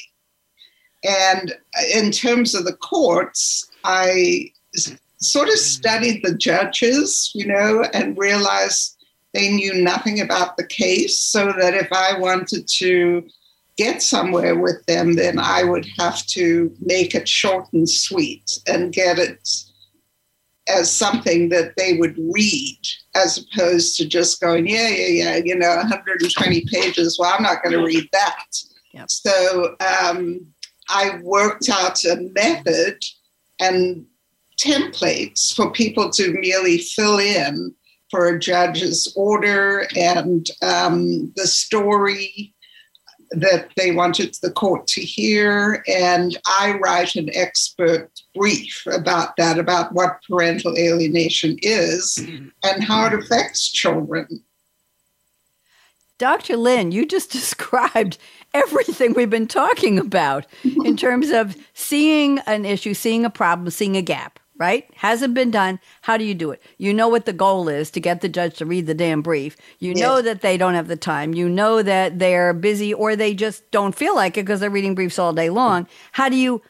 And in terms of the courts, I sort of studied the judges, you know, and realized they knew nothing about the case. So that if I wanted to get somewhere with them, then I would have to make it short and sweet and get it as something that they would read as opposed to just going, yeah, yeah, yeah, you know, 120 pages. Well, I'm not going to read that. Yep. So um, I worked out a method and templates for people to merely fill in for a judge's order and um, the story that they wanted the court to hear. And I write an expert brief about that, about what parental alienation is and how it affects children. Dr. Lynn, you just described everything we've been talking about in terms of seeing an issue, seeing a problem, seeing a gap right? Hasn't been done. How do you do it? You know what the goal is to get the judge to read the damn brief. You know that they don't have the time. You know that they're busy or they just don't feel like it because they're reading briefs all day long. How do you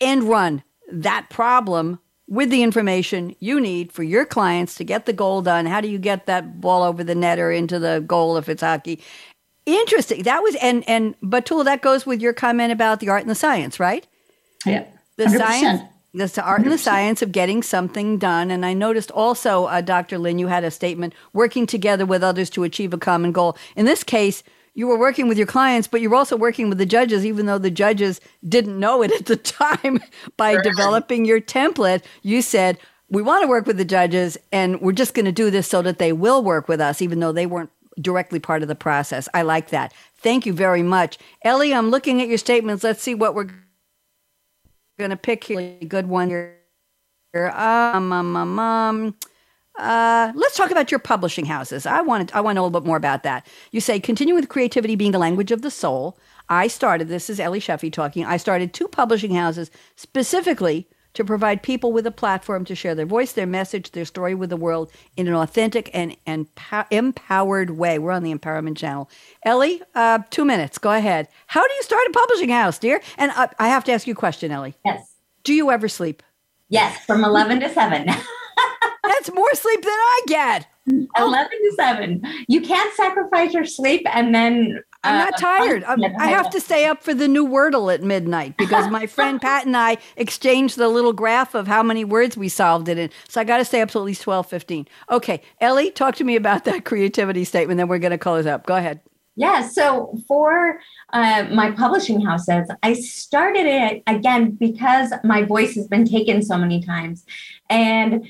end run that problem with the information you need for your clients to get the goal done? How do you get that ball over the net or into the goal if it's hockey? Interesting. That was and and Batoul, that goes with your comment about the art and the science, right? Yeah. The 100%. science the art and the science of getting something done. And I noticed also, uh, Dr. Lynn, you had a statement working together with others to achieve a common goal. In this case, you were working with your clients, but you were also working with the judges, even though the judges didn't know it at the time. By sure. developing your template, you said, we want to work with the judges, and we're just going to do this so that they will work with us, even though they weren't directly part of the process. I like that. Thank you very much. Ellie, I'm looking at your statements. Let's see what we're going to pick a good one here. Um, um, um, um, uh, let's talk about your publishing houses. I want to, I want to know a little bit more about that. You say continue with creativity being the language of the soul. I started. This is Ellie Shefi talking. I started two publishing houses specifically to provide people with a platform to share their voice, their message, their story with the world in an authentic and, and empowered way. We're on the Empowerment Channel. Ellie, uh, two minutes. Go ahead. How do you start a publishing house, dear? And uh, I have to ask you a question, Ellie. Yes. Do you ever sleep? Yes, from 11 to 7. That's more sleep than I get. 11 to 7. You can't sacrifice your sleep and then I'm not Uh, tired. I'm, I have to stay up for the new Wordle at midnight because my friend Pat and I exchanged the little graph of how many words we solved it in. So I got to stay up till at least 12, 15. Okay, Ellie, talk to me about that creativity statement. Then we're going to close up. Go ahead. Yeah, so for uh, my publishing houses, I started it again because my voice has been taken so many times. And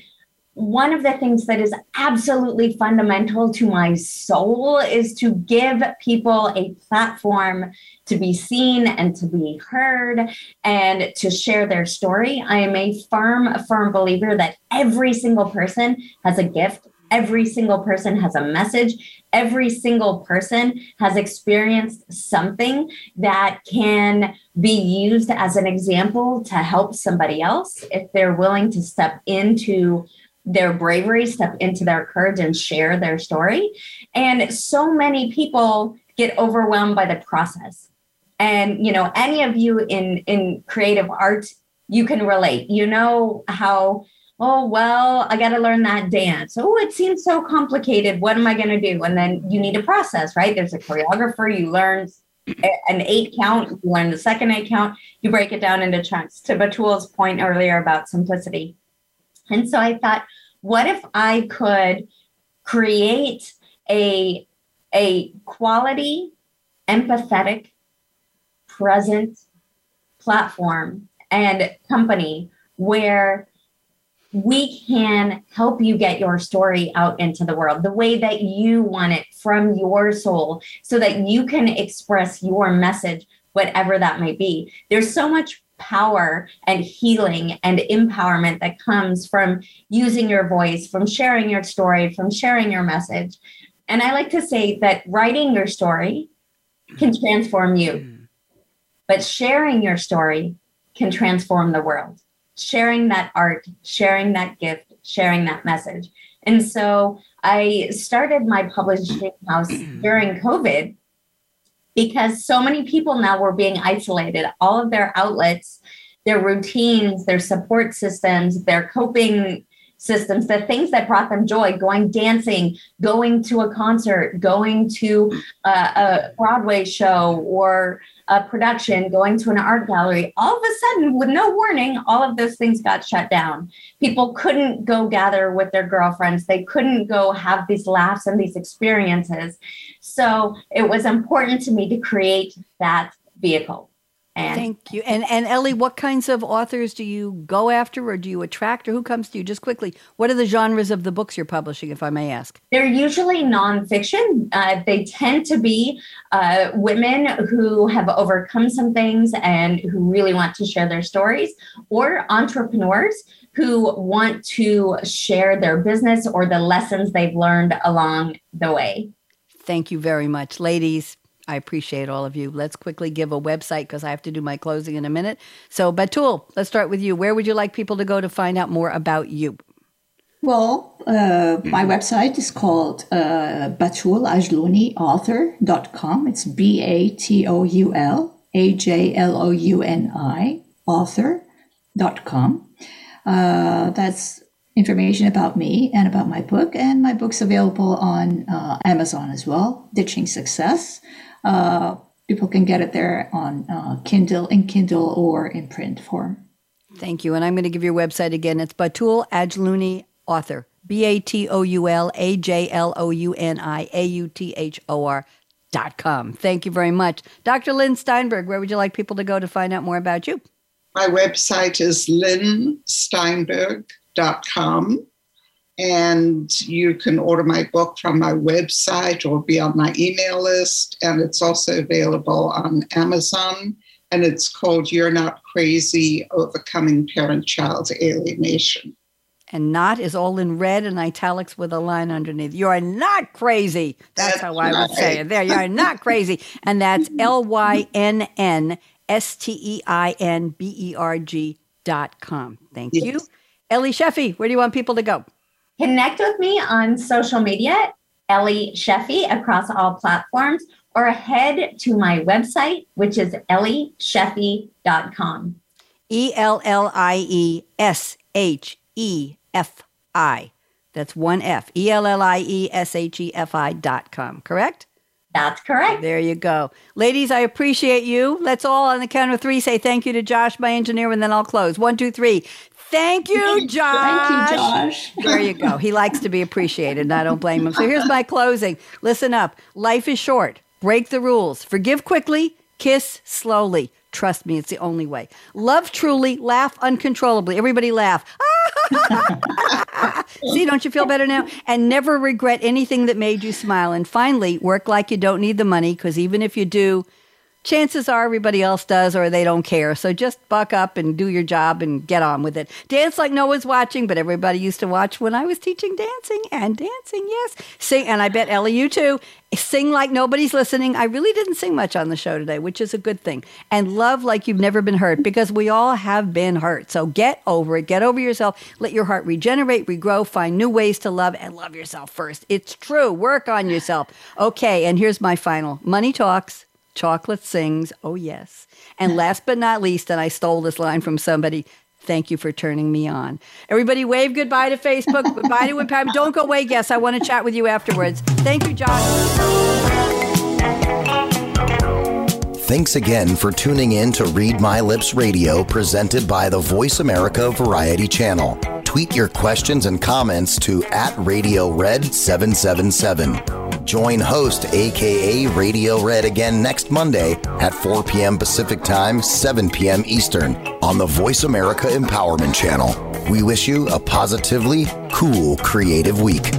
one of the things that is absolutely fundamental to my soul is to give people a platform to be seen and to be heard and to share their story. I am a firm, firm believer that every single person has a gift. Every single person has a message. Every single person has experienced something that can be used as an example to help somebody else if they're willing to step into their bravery, step into their courage and share their story. And so many people get overwhelmed by the process. And you know, any of you in in creative art, you can relate. You know how oh well i got to learn that dance oh it seems so complicated what am i going to do and then you need a process right there's a choreographer you learn an eight count you learn the second eight count you break it down into chunks to batoul's point earlier about simplicity and so i thought what if i could create a a quality empathetic present platform and company where we can help you get your story out into the world the way that you want it from your soul so that you can express your message, whatever that might be. There's so much power and healing and empowerment that comes from using your voice, from sharing your story, from sharing your message. And I like to say that writing your story can transform you, but sharing your story can transform the world sharing that art, sharing that gift, sharing that message. And so I started my publishing house during COVID because so many people now were being isolated. All of their outlets, their routines, their support systems, their coping systems, the things that brought them joy, going dancing, going to a concert, going to a, a Broadway show or a production, going to an art gallery, all of a sudden, with no warning, all of those things got shut down. People couldn't go gather with their girlfriends. They couldn't go have these laughs and these experiences. So it was important to me to create that vehicle. And Thank you. And and Ellie, what kinds of authors do you go after or do you attract or who comes to you? Just quickly, what are the genres of the books you're publishing, if I may ask? They're usually nonfiction. Uh, they tend to be uh, women who have overcome some things and who really want to share their stories, or entrepreneurs who want to share their business or the lessons they've learned along the way. Thank you very much, ladies. I appreciate all of you. Let's quickly give a website because I have to do my closing in a minute. So, Batoul, let's start with you. Where would you like people to go to find out more about you? Well, uh, my website is called uh, batoulajlouni.author.com. It's B A T O U L A J L O U N I author.com. Uh, that's information about me and about my book. And my book's available on uh, Amazon as well, Ditching Success. Uh, people can get it there on uh, Kindle, in Kindle, or in print form. Thank you. And I'm going to give your website again. It's Batoul Ajlouni, author. B A T O U L A J L O U N I A U T H O R dot com. Thank you very much. Dr. Lynn Steinberg, where would you like people to go to find out more about you? My website is lynnsteinberg.com. And you can order my book from my website or be on my email list. And it's also available on Amazon. And it's called You're Not Crazy Overcoming Parent Child Alienation. And not is all in red and italics with a line underneath. You are not crazy. That's, that's how I right. would say it. There, you are not crazy. And that's L Y N N S T E I N B E R G dot com. Thank yes. you. Ellie Shefi, where do you want people to go? Connect with me on social media, Ellie Shefi, across all platforms, or head to my website, which is ellieshefi.com. E L L I E S H E F I. That's one F. E L L I E S H E F I dot com, correct? That's correct. There you go. Ladies, I appreciate you. Let's all on the count of three say thank you to Josh, my engineer, and then I'll close. One, two, three. Thank you, Josh. Thank you, Josh. There you go. He likes to be appreciated, and I don't blame him. So here's my closing. Listen up. Life is short. Break the rules. Forgive quickly. Kiss slowly. Trust me, it's the only way. Love truly. Laugh uncontrollably. Everybody laugh. See, don't you feel better now? And never regret anything that made you smile. And finally, work like you don't need the money because even if you do, chances are everybody else does or they don't care. So just buck up and do your job and get on with it. Dance like no one's watching, but everybody used to watch when I was teaching dancing and dancing, yes. Sing, and I bet Ellie, you too. Sing like nobody's listening. I really didn't sing much on the show today, which is a good thing. And love like you've never been hurt because we all have been hurt. So get over it. Get over yourself. Let your heart regenerate, regrow, find new ways to love, and love yourself first. It's true. Work on yourself. Okay, and here's my final money talks. Chocolate sings, oh yes. And last but not least, and I stole this line from somebody, thank you for turning me on. Everybody wave goodbye to Facebook, goodbye to Empowerment. Don't go away, guests. I want to chat with you afterwards. Thank you, Josh. Thanks again for tuning in to Read My Lips Radio presented by the Voice America Variety Channel. Tweet your questions and comments to at Radio Red 777. Join host aka Radio Red again next Monday at 4 p.m. Pacific Time, 7 p.m. Eastern on the Voice America Empowerment Channel. We wish you a positively cool creative week.